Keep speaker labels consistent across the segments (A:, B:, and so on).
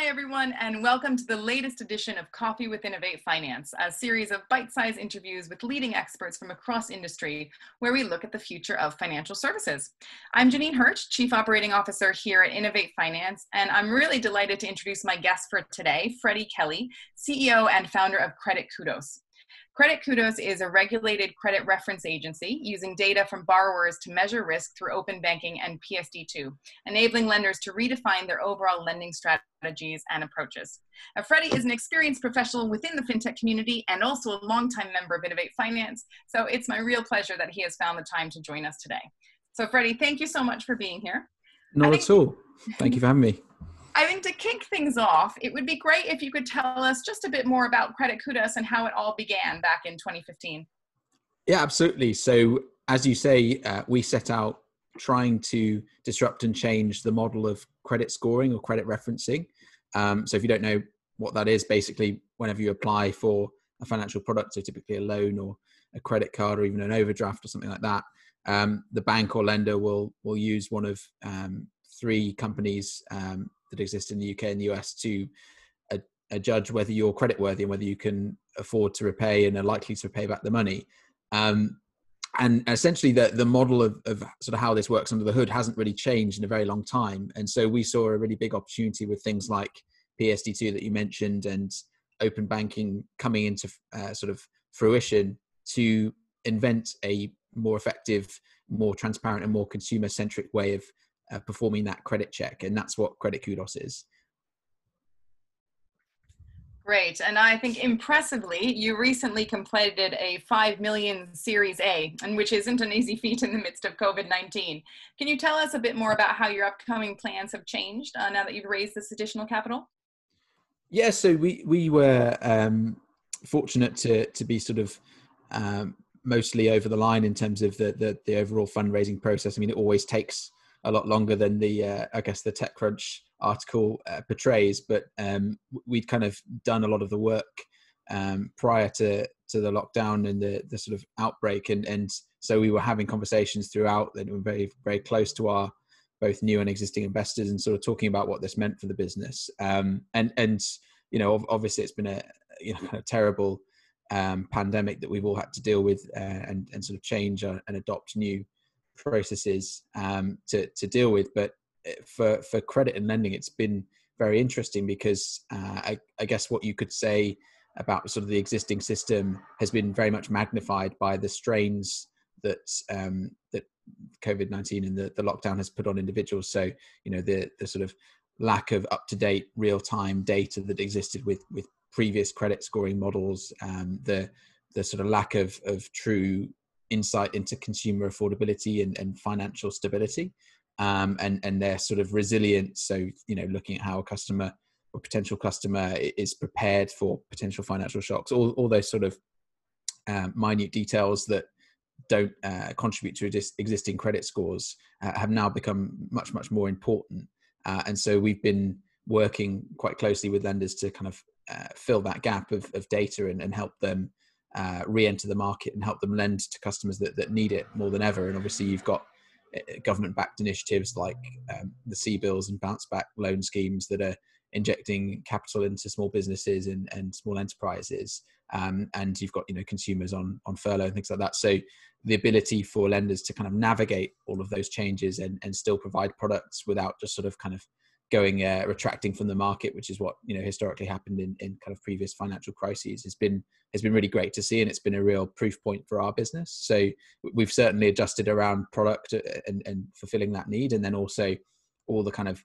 A: Hi, everyone, and welcome to the latest edition of Coffee with Innovate Finance, a series of bite sized interviews with leading experts from across industry where we look at the future of financial services. I'm Janine Hirsch, Chief Operating Officer here at Innovate Finance, and I'm really delighted to introduce my guest for today, Freddie Kelly, CEO and founder of Credit Kudos. Credit Kudos is a regulated credit reference agency using data from borrowers to measure risk through open banking and PSD2, enabling lenders to redefine their overall lending strategies and approaches. Now, Freddie is an experienced professional within the fintech community and also a longtime member of Innovate Finance, so it's my real pleasure that he has found the time to join us today. So, Freddie, thank you so much for being here.
B: Not at all. Thank you for having me.
A: I think to kick things off, it would be great if you could tell us just a bit more about Credit Kudos and how it all began back in 2015.
B: Yeah, absolutely. So, as you say, uh, we set out trying to disrupt and change the model of credit scoring or credit referencing. Um, so, if you don't know what that is, basically, whenever you apply for a financial product, so typically a loan or a credit card or even an overdraft or something like that, um, the bank or lender will will use one of um, three companies um, that exist in the UK and the US to a, a judge whether you're creditworthy and whether you can afford to repay and are likely to pay back the money. Um, and essentially, the the model of, of sort of how this works under the hood hasn't really changed in a very long time. And so we saw a really big opportunity with things like PSD2 that you mentioned and open banking coming into uh, sort of fruition to invent a more effective, more transparent, and more consumer centric way of uh, performing that credit check. And that's what Credit Kudos is.
A: Great. And I think impressively, you recently completed a 5 million Series A, and which isn't an easy feat in the midst of COVID 19. Can you tell us a bit more about how your upcoming plans have changed uh, now that you've raised this additional capital?
B: Yeah, so we, we were um, fortunate to, to be sort of um, mostly over the line in terms of the, the, the overall fundraising process. I mean, it always takes a lot longer than the uh, I guess the TechCrunch article uh, portrays. But um, we'd kind of done a lot of the work um, prior to to the lockdown and the the sort of outbreak, and and so we were having conversations throughout that were very very close to our both new and existing investors, and sort of talking about what this meant for the business. Um, and and you know obviously it's been a you know terrible um, pandemic that we've all had to deal with uh, and and sort of change uh, and adopt new processes um, to to deal with. But eh, for for credit and lending, it's been very interesting because uh, I, I, guess what you could say about sort of the existing system has been very much magnified by the strains that um, that COVID nineteen and the, the lockdown has put on individuals. So you know the the sort of lack of up to date real time data that existed with with previous credit scoring models, um, the the sort of lack of of true insight into consumer affordability and, and financial stability um, and and their sort of resilience. So you know looking at how a customer or potential customer is prepared for potential financial shocks all, all those sort of um, minute details that don't uh, contribute to existing credit scores uh, have now become much much more important. Uh, and so we've been working quite closely with lenders to kind of uh, fill that gap of, of data and, and help them uh, re-enter the market and help them lend to customers that, that need it more than ever. And obviously, you've got uh, government-backed initiatives like um, the CBILS and bounce-back loan schemes that are injecting capital into small businesses and, and small enterprises. Um, and you've got you know consumers on on furlough and things like that. So the ability for lenders to kind of navigate all of those changes and, and still provide products without just sort of kind of going uh, retracting from the market, which is what you know historically happened in, in kind of previous financial crises, has been has been really great to see, and it's been a real proof point for our business. So we've certainly adjusted around product uh, and, and fulfilling that need, and then also all the kind of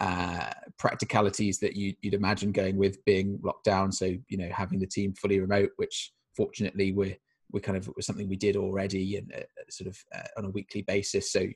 B: uh, practicalities that you, would imagine going with being locked down. So you know having the team fully remote, which fortunately we're we kind of was something we did already and uh, sort of uh, on a weekly basis. So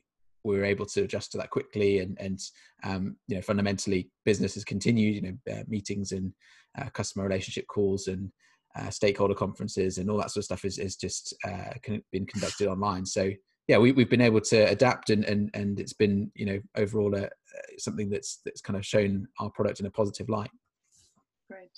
B: we were able to adjust to that quickly and and um, you know fundamentally business has continued you know uh, meetings and uh, customer relationship calls and uh, stakeholder conferences and all that sort of stuff is, is just uh, been conducted online. So yeah we, we've been able to adapt and and, and it's been you know overall a, uh, something that's that's kind of shown our product in a positive light.
A: Great.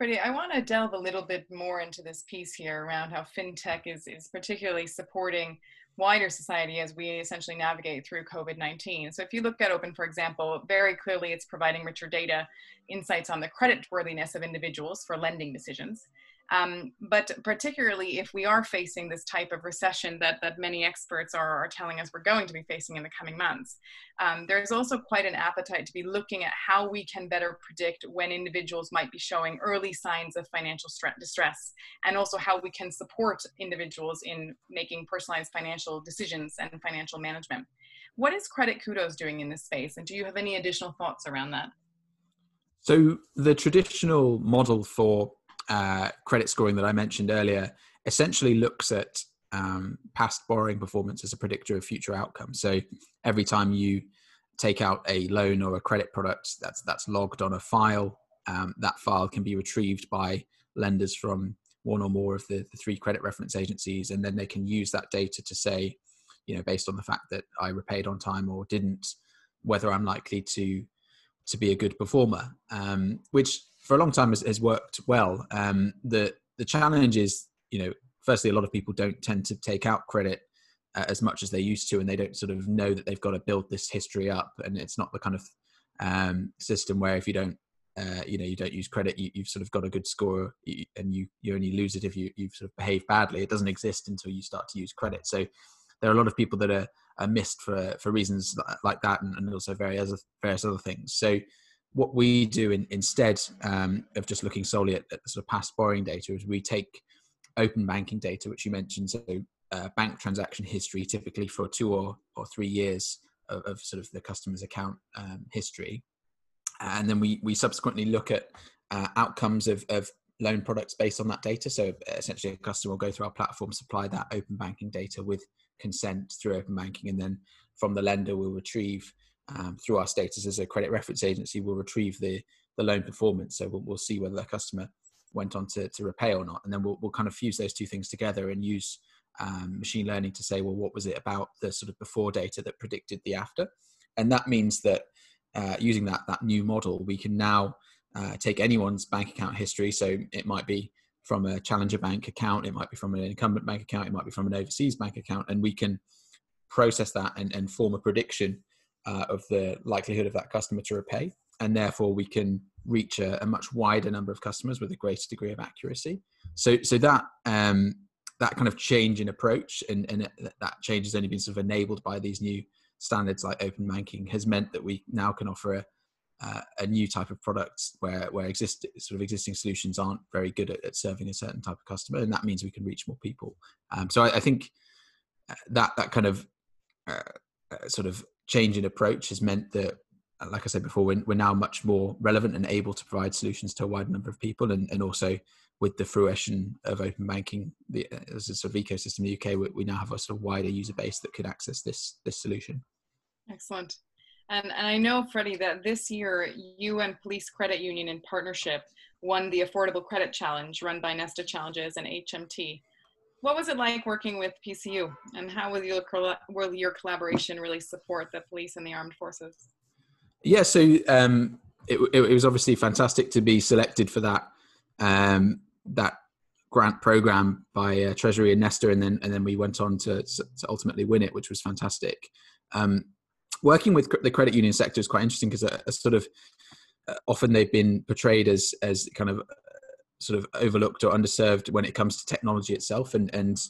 A: Freddie, I want to delve a little bit more into this piece here around how fintech is, is particularly supporting wider society as we essentially navigate through COVID 19. So, if you look at Open, for example, very clearly it's providing richer data, insights on the credit worthiness of individuals for lending decisions. Um, but particularly if we are facing this type of recession that, that many experts are, are telling us we're going to be facing in the coming months, um, there's also quite an appetite to be looking at how we can better predict when individuals might be showing early signs of financial distress, and also how we can support individuals in making personalized financial decisions and financial management. What is Credit Kudos doing in this space, and do you have any additional thoughts around that?
B: So, the traditional model for uh, credit scoring that I mentioned earlier essentially looks at um, past borrowing performance as a predictor of future outcomes. So every time you take out a loan or a credit product that's that's logged on a file, um, that file can be retrieved by lenders from one or more of the, the three credit reference agencies, and then they can use that data to say, you know, based on the fact that I repaid on time or didn't, whether I'm likely to to be a good performer, um, which for a long time has, has worked well. Um, the the challenge is, you know, firstly, a lot of people don't tend to take out credit uh, as much as they used to, and they don't sort of know that they've got to build this history up. And it's not the kind of um, system where if you don't, uh, you know, you don't use credit, you, have sort of got a good score, and you you only lose it if you you've sort of behaved badly. It doesn't exist until you start to use credit. So there are a lot of people that are, are missed for for reasons like that, and, and also various various other things. So what we do in, instead um, of just looking solely at, at, the sort of past borrowing data is we take open banking data, which you mentioned, so uh, bank transaction history, typically for two or, or three years of, of sort of the customer's account um, history, and then we we subsequently look at uh, outcomes of, of loan products based on that data. So essentially, a customer will go through our platform, supply that open banking data with consent through open banking, and then from the lender, we'll retrieve um, through our status as a credit reference agency, we'll retrieve the, the loan performance. So we'll, we'll see whether the customer went on to, to repay or not. And then we'll, we'll kind of fuse those two things together and use um, machine learning to say, well, what was it about the sort of before data that predicted the after? And that means that uh, using that, that new model, we can now uh, take anyone's bank account history. So it might be from a challenger bank account, it might be from an incumbent bank account, it might be from an overseas bank account, and we can process that and, and form a prediction uh, of the likelihood of that customer to repay, and therefore we can reach a, a, much wider number of customers with a greater degree of accuracy. So, so that um, that kind of change in approach, and, and that change has only been sort of enabled by these new standards like open banking, has meant that we now can offer a, uh, a new type of product where where exist sort of existing solutions aren't very good at, at, serving a certain type of customer, and that means we can reach more people. Um, so I, I, think uh, that that kind of uh, uh, sort of change in approach has meant that uh, like I said before, we're, we're now much more relevant and able to provide solutions to a wide number of people. And, and also with the fruition of open banking the, uh, as a sort of ecosystem in the UK, we, we, now have a sort of wider user base that could access this, this solution.
A: Excellent. And, and I know, Freddie, that this year you and Police Credit Union in partnership won the Affordable Credit Challenge run by Nesta Challenges and HMT what was it like working with PCU, and how will your will your collaboration really support the police and the armed forces?
B: Yeah, so um, it, it, was obviously fantastic to be selected for that um, that grant program by uh, Treasury and Nesta, and then and then we went on to, to ultimately win it, which was fantastic. Um, working with the credit union sector is quite interesting because a, a sort of uh, often they've been portrayed as as kind of sort of overlooked or underserved when it comes to technology itself. And and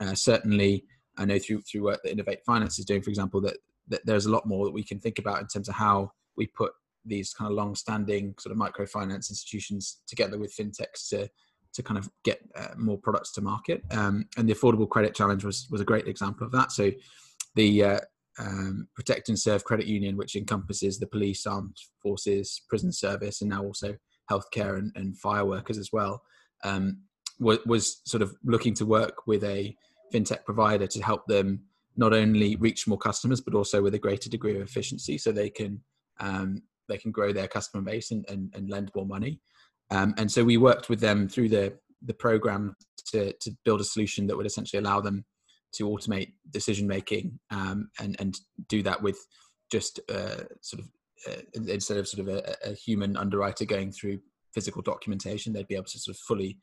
B: uh, certainly, I know through through work that Innovate Finance is doing, for example, that, that there's a lot more that we can think about in terms of how we put these kind of long-standing sort of microfinance institutions together with fintechs to to kind of get uh, more products to market. Um, and the Affordable Credit Challenge was was a great example of that. So the uh, um, Protect and Serve Credit Union, which encompasses the police, armed forces, prison service, and now also healthcare and, and fire workers as well, um, was, was sort of looking to work with a fintech provider to help them not only reach more customers but also with a greater degree of efficiency, so they can um, they can grow their customer base and, and, and lend more money. Um, and so we worked with them through the the program to to build a solution that would essentially allow them to automate decision making um, and and do that with just uh, sort of uh, instead of sort of a, a, human underwriter going through physical documentation, they'd be able to sort of fully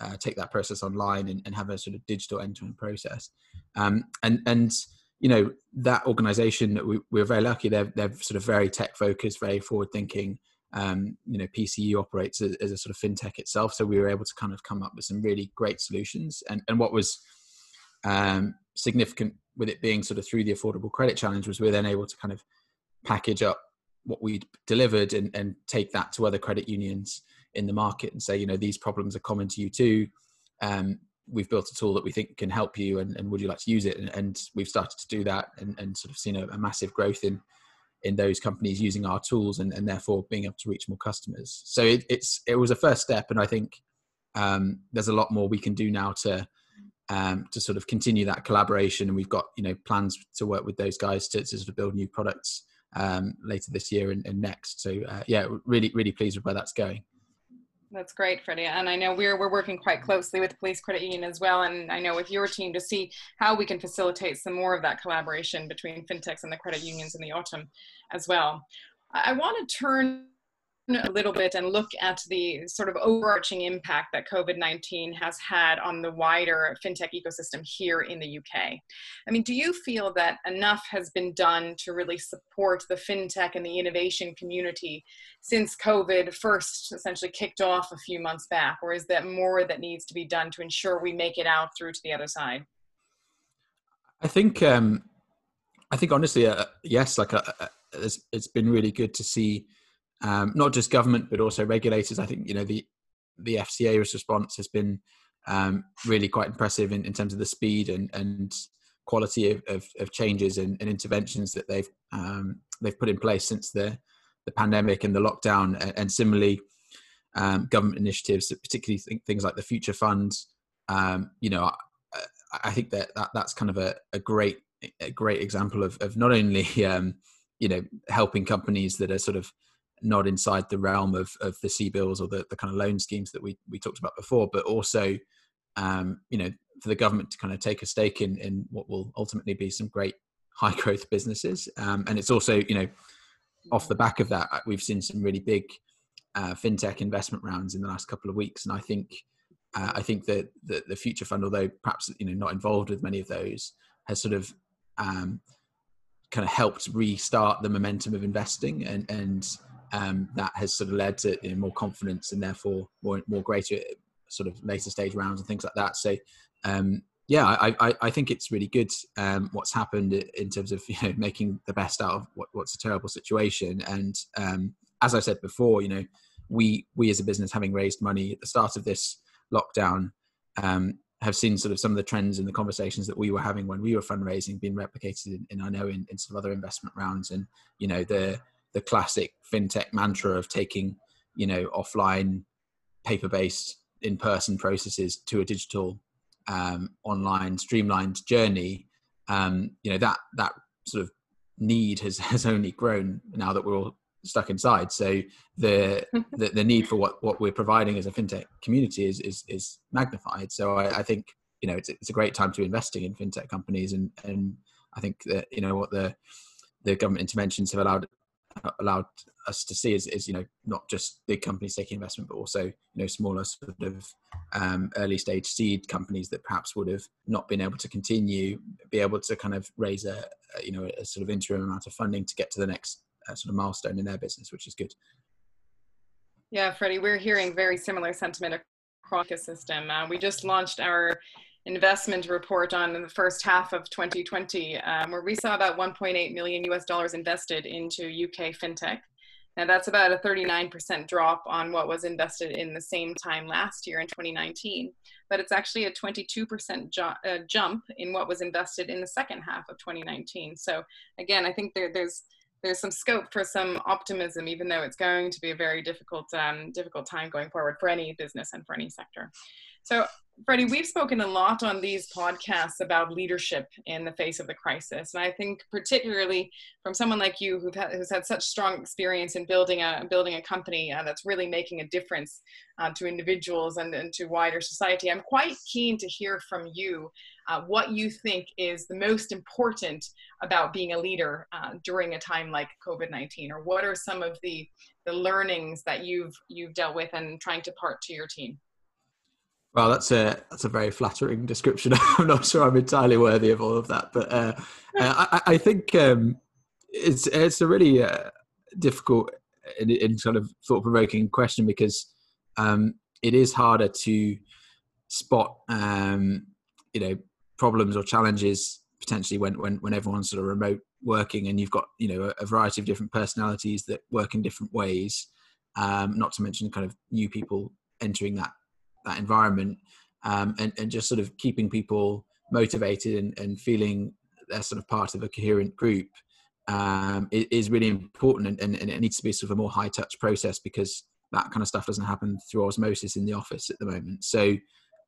B: uh, take that process online and, and, have a sort of digital end-to-end process. Um, and and you know that organization we, we're very lucky. They're, they're sort of very tech focused very forward thinking um, you know pcu operates as, as, a sort of fintech itself so we were able to kind of come up with some really great solutions. And and what was um, significant with it being sort of through the affordable credit challenge was we are then able to kind of package up what we delivered and, and take that to other credit unions in the market and say you know these problems are common to you too. Um, we've built a tool that we think can help you and, and would you like to use it? And, and we've started to do that and, and sort of seen a, a, massive growth in in those companies using our tools and, and therefore being able to reach more customers. So it, it's it was a first step and i think um, there's a lot more we can do now to um, to sort of continue that collaboration and we've got you know plans to work with those guys to, to sort of build new products um, later this year and, and next so uh, yeah really really pleased with where that's going
A: that's great, Freddie. And I know we're, we're working quite closely with Police Credit Union as well. And I know with your team to see how we can facilitate some more of that collaboration between fintechs and the credit unions in the autumn as well. I want to turn a little bit and look at the sort of overarching impact that COVID 19 has had on the wider fintech ecosystem here in the UK. I mean, do you feel that enough has been done to really support the fintech and the innovation community since COVID first essentially kicked off a few months back? Or is there more that needs to be done to ensure we make it out through to the other side?
B: I think, um, I think honestly, uh, yes, like uh, uh it's, it's been really good to see um, not just government but also regulators. I think you know the the FCA's response has been um, really quite impressive in, in, terms of the speed and, and quality of, of, of changes and, and, interventions that they've um, they've put in place since the the pandemic and the lockdown, and, and similarly um, government initiatives, particularly th- things like the Future Fund. Um, you know, I, I, think that, that that's kind of a, a great a great example of, of not only um, you know helping companies that are sort of not inside the realm of, of the CBILS or the, the kind of loan schemes that we, we talked about before, but also, um, you know, for the government to kind of take a stake in, in what will ultimately be some great high growth businesses. Um, and it's also, you know, off the back of that, uh, we've seen some really big uh, fintech investment rounds in the last couple of weeks. And I think, uh, I think that the, the future fund, although perhaps, you know, not involved with many of those has sort of, um, kind of helped restart the momentum of investing and, and um, that has sort of led to you know, more confidence and therefore more more greater sort of later stage rounds and things like that. So um, yeah, I, I, I, think it's really good um, what's happened in terms of you know making the best out of what, what's a terrible situation. And um, as I said before, you know we we as a business having raised money at the start of this lockdown um, have seen sort of some of the trends in the conversations that we were having when we were fundraising being replicated in, in I know in, in some other investment rounds and you know the the classic fintech mantra of taking you know offline paper based in person processes to a digital um, online streamlined journey um, you know that that sort of need has has only grown now that we're all stuck inside. So the the, the need for what what we're providing as a fintech community is is, is magnified. So I, I think you know it's, it's a great time to be investing in fintech companies and and i think that you know what the the government interventions have allowed allowed us to see is, is you know not just big companies taking investment but also you know smaller sort of um, early stage seed companies that perhaps would have not been able to continue be able to kind of raise a, a you know a sort of interim amount of funding to get to the next uh, sort of milestone in their business which is good.
A: Yeah freddie we're hearing very similar sentiment across the system. Uh, we just launched our investment report on the first half of 2020, um, where we saw about 1.8 million US dollars invested into UK fintech. Now that's about a 39% drop on what was invested in the same time last year in 2019, but it's actually a 22% ju uh, jump in what was invested in the second half of 2019. So again, I think there, there's there's some scope for some optimism, even though it's going to be a very difficult um, difficult time going forward for any business and for any sector. So Freddie, we've spoken a lot on these podcasts about leadership in the face of the crisis. And I think particularly from someone like you who who's had such strong experience in building a, building a company uh, that's really making a difference uh, to individuals and, and, to wider society, I'm quite keen to hear from you uh, what you think is the most important about being a leader uh, during a time like COVID-19, or what are some of the, the learnings that you've, you've dealt with and trying to part to your team?
B: Well, that's a that's a very flattering description. I'm not sure I'm entirely worthy of all of that, but uh, uh I, I, think um, it's it's a really uh, difficult and, and, sort of thought provoking question because um, it is harder to spot um, you know problems or challenges potentially when when when everyone's sort of remote working and you've got you know a, a variety of different personalities that work in different ways. Um, not to mention kind of new people entering that that environment um, and, and just sort of keeping people motivated and, and feeling they're sort of part of a coherent group um, is really important and, and, it needs to be sort of a more high touch process because that kind of stuff doesn't happen through osmosis in the office at the moment. So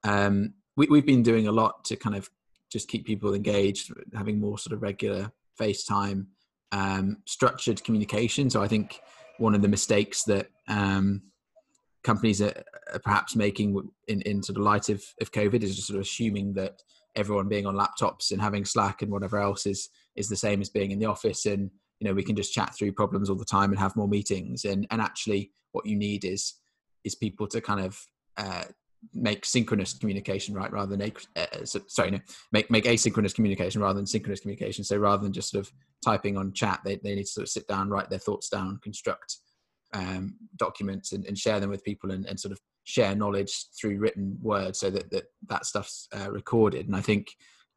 B: um, we, we've been doing a lot to kind of just keep people engaged, having more sort of regular FaceTime, um, structured communication. So I think one of the mistakes that um, companies are, are perhaps making in, in sort of light of, of COVID is just sort of assuming that everyone being on laptops and having Slack and whatever else is is the same as being in the office and you know we can just chat through problems all the time and have more meetings. And and actually what you need is is people to kind of uh, make synchronous communication right rather than uh, sorry no make make asynchronous communication rather than synchronous communication. So rather than just sort of typing on chat they, they need to sort of sit down write their thoughts down construct um, documents and, and, share them with people and, and, sort of share knowledge through written words so that that, that stuff's uh, recorded. And i think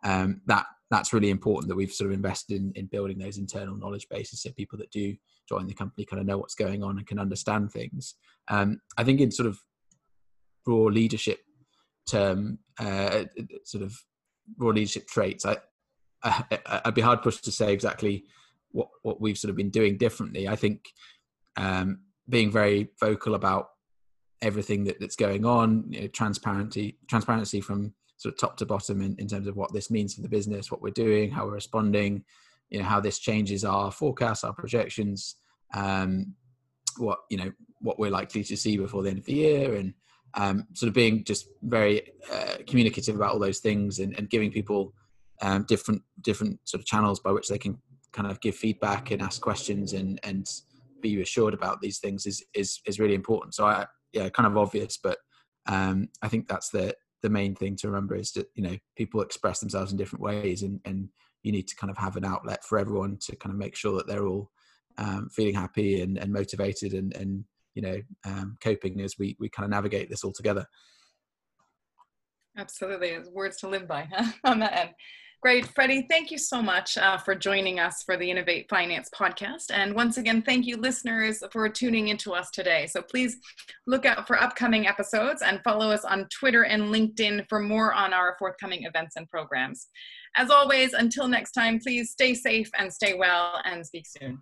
B: um, that that's really important that we've sort of invested in, in building those internal knowledge bases so people that do join the company kind of know what's going on and can understand things. Um, i think in sort of raw leadership term uh, sort of raw leadership traits I, I i'd be hard pushed to say exactly what what we've sort of been doing differently. I think um, being very vocal about everything that, that's going on, you know, transparency, transparency from sort of top to bottom in, in terms of what this means for the business, what we're doing, how we're responding, you know, how this changes our forecasts, our projections, um, what you know, what we're likely to see before the end of the year, and um, sort of being just very uh, communicative about all those things and, and giving people um, different different sort of channels by which they can kind of give feedback and ask questions and and be assured about these things is is is really important. So I yeah, kind of obvious, but um, I think that's the the main thing to remember is that you know people express themselves in different ways, and and you need to kind of have an outlet for everyone to kind of make sure that they're all um, feeling happy and, and motivated and and you know um, coping as we we kind of navigate this all together.
A: Absolutely, words to live by huh? on that end. Great. Freddie, thank you so much uh, for joining us for the Innovate Finance podcast. And once again, thank you, listeners, for tuning into us today. So please look out for upcoming episodes and follow us on Twitter and LinkedIn for more on our forthcoming events and programs. As always, until next time, please stay safe and stay well and speak soon.